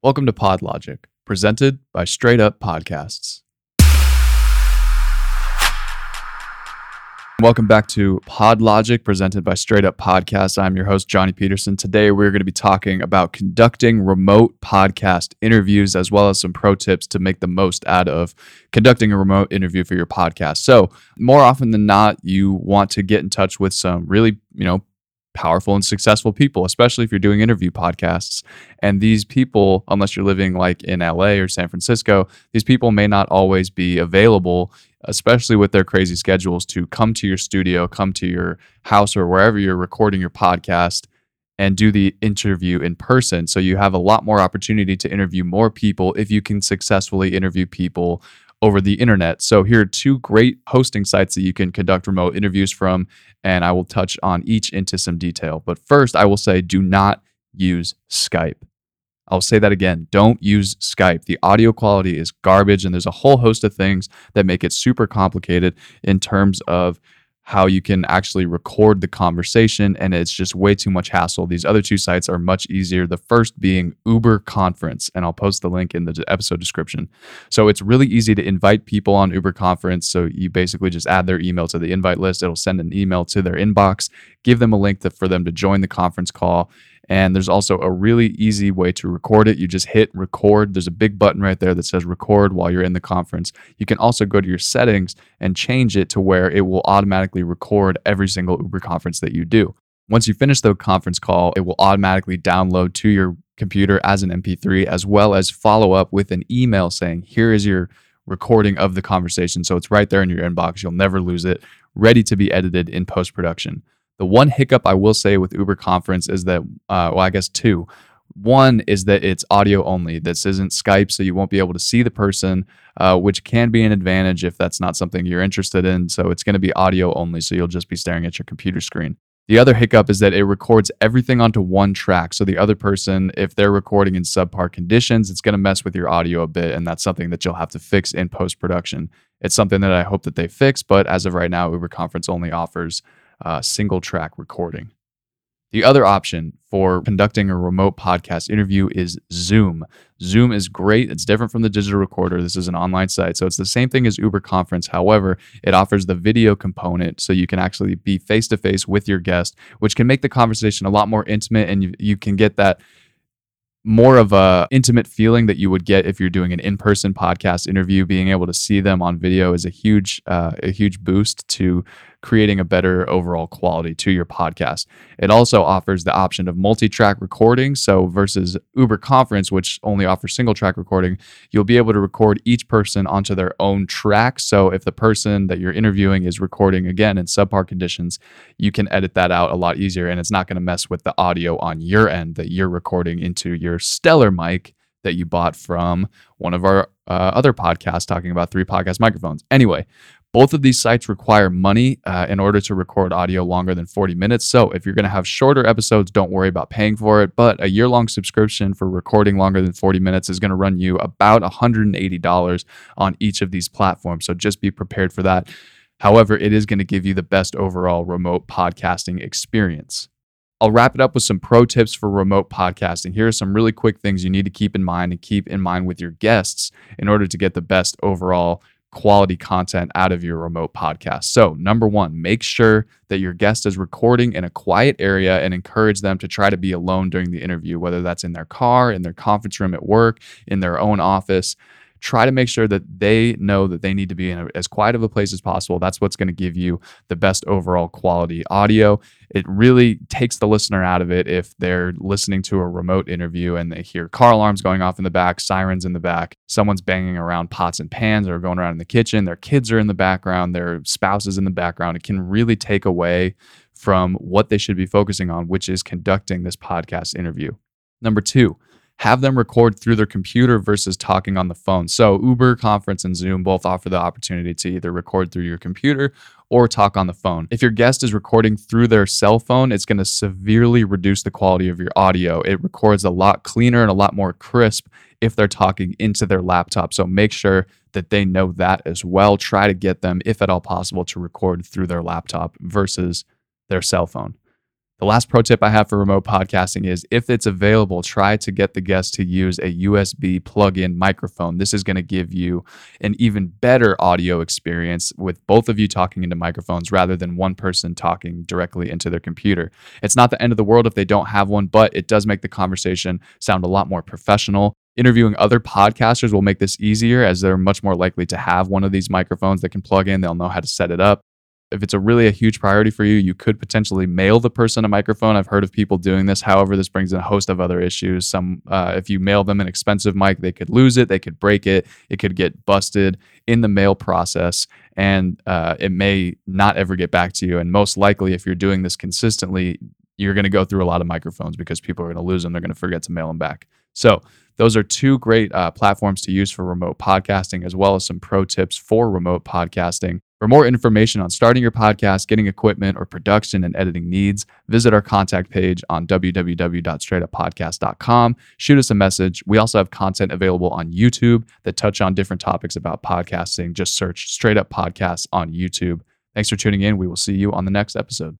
Welcome to PodLogic, presented by Straight Up Podcasts. Welcome back to PodLogic, presented by Straight Up Podcasts. I'm your host, Johnny Peterson. Today, we're going to be talking about conducting remote podcast interviews, as well as some pro tips to make the most out of conducting a remote interview for your podcast. So, more often than not, you want to get in touch with some really, you know, powerful and successful people, especially if you're doing interview podcasts. And these people, unless you're living like in LA or San Francisco, these people may not always be available, especially with their crazy schedules, to come to your studio, come to your house, or wherever you're recording your podcast and do the interview in person. So you have a lot more opportunity to interview more people if you can successfully interview people over the internet. So here are two great hosting sites that you can conduct remote interviews from, and I will touch on each into some detail. But first, I will say do not use Skype. I'll say that again. Don't use Skype. The audio quality is garbage, and there's a whole host of things that make it super complicated in terms of how you can actually record the conversation and it's just way too much hassle. These other two sites are much easier. The first being Uber Conference, and I'll post the link in the episode description. So it's really easy to invite people on Uber Conference. So you basically just add their email to the invite list. It'll send an email to their inbox, give them a link to, for them to join the conference call, and there's also a really easy way to record it. You just hit record. There's a big button right there that says record while you're in the conference. You can also go to your settings and change it to where it will automatically record every single Uber conference that you do. Once you finish the conference call, it will automatically download to your computer as an MP3, as well as follow up with an email saying, here is your recording of the conversation. So it's right there in your inbox. You'll never lose it, ready to be edited in post production. The one hiccup I will say with Uber Conference is that, uh, well, I guess two. One is that it's audio only. This isn't Skype, so you won't be able to see the person, uh, which can be an advantage if that's not something you're interested in. So it's going to be audio only, so you'll just be staring at your computer screen. The other hiccup is that it records everything onto one track. So the other person, if they're recording in subpar conditions, it's going to mess with your audio a bit, and that's something that you'll have to fix in post production. It's something that I hope that they fix, but as of right now, Uber Conference only offers uh, single track recording. The other option for conducting a remote podcast interview is Zoom. Zoom is great. It's different from the digital recorder. This is an online site. So it's the same thing as Uber Conference. However, it offers the video component so you can actually be face to face with your guest, which can make the conversation a lot more intimate and you, you can get that more of a intimate feeling that you would get if you're doing an in-person podcast interview being able to see them on video is a huge uh, a huge boost to creating a better overall quality to your podcast. It also offers the option of multi-track recording. So versus Uber Conference, which only offers single track recording, you'll be able to record each person onto their own track. So if the person that you're interviewing is recording again in subpar conditions, you can edit that out a lot easier and it's not going to mess with the audio on your end that you're recording into your stellar mic that you bought from one of our uh, other podcasts talking about three podcast microphones. Anyway, both of these sites require money uh, in order to record audio longer than 40 minutes. So if you're going to have shorter episodes, don't worry about paying for it. But a year long subscription for recording longer than 40 minutes is going to run you about $180 on each of these platforms. So just be prepared for that. However, it is going to give you the best overall remote podcasting experience. I'll wrap it up with some pro tips for remote podcasting. Here are some really quick things you need to keep in mind and keep in mind with your guests in order to get the best overall quality content out of your remote podcast. So, number one, make sure that your guest is recording in a quiet area and encourage them to try to be alone during the interview, whether that's in their car, in their conference room at work, in their own office try to make sure that they know that they need to be in a, as quiet of a place as possible. That's what's going to give you the best overall quality audio. It really takes the listener out of it if they're listening to a remote interview and they hear car alarms going off in the back, sirens in the back, someone's banging around pots and pans or going around in the kitchen, their kids are in the background, their spouses in the background. It can really take away from what they should be focusing on, which is conducting this podcast interview. Number two, have them record through their computer versus talking on the phone. So, Uber, Conference, and Zoom both offer the opportunity to either record through your computer or talk on the phone. If your guest is recording through their cell phone, it's going to severely reduce the quality of your audio. It records a lot cleaner and a lot more crisp if they're talking into their laptop. So, make sure that they know that as well. Try to get them, if at all possible, to record through their laptop versus their cell phone. The last pro tip I have for remote podcasting is if it's available, try to get the guest to use a USB plug in microphone. This is going to give you an even better audio experience with both of you talking into microphones rather than one person talking directly into their computer. It's not the end of the world if they don't have one, but it does make the conversation sound a lot more professional. Interviewing other podcasters will make this easier as they're much more likely to have one of these microphones that can plug in. They'll know how to set it up if it's a really a huge priority for you, you could potentially mail the person a microphone. I've heard of people doing this. However, this brings in a host of other issues. Some, uh, if you mail them an expensive mic, they could lose it, they could break it, it could get busted in the mail process, and uh, it may not ever get back to you. And most likely, if you're doing this consistently, you're going to go through a lot of microphones because people are going to lose them. They're going to forget to mail them back. So those are two great uh, platforms to use for remote podcasting, as well as some pro tips for remote podcasting. For more information on starting your podcast, getting equipment, or production and editing needs, visit our contact page on www.straightuppodcast.com. Shoot us a message. We also have content available on YouTube that touch on different topics about podcasting. Just search Straight Up Podcasts on YouTube. Thanks for tuning in. We will see you on the next episode.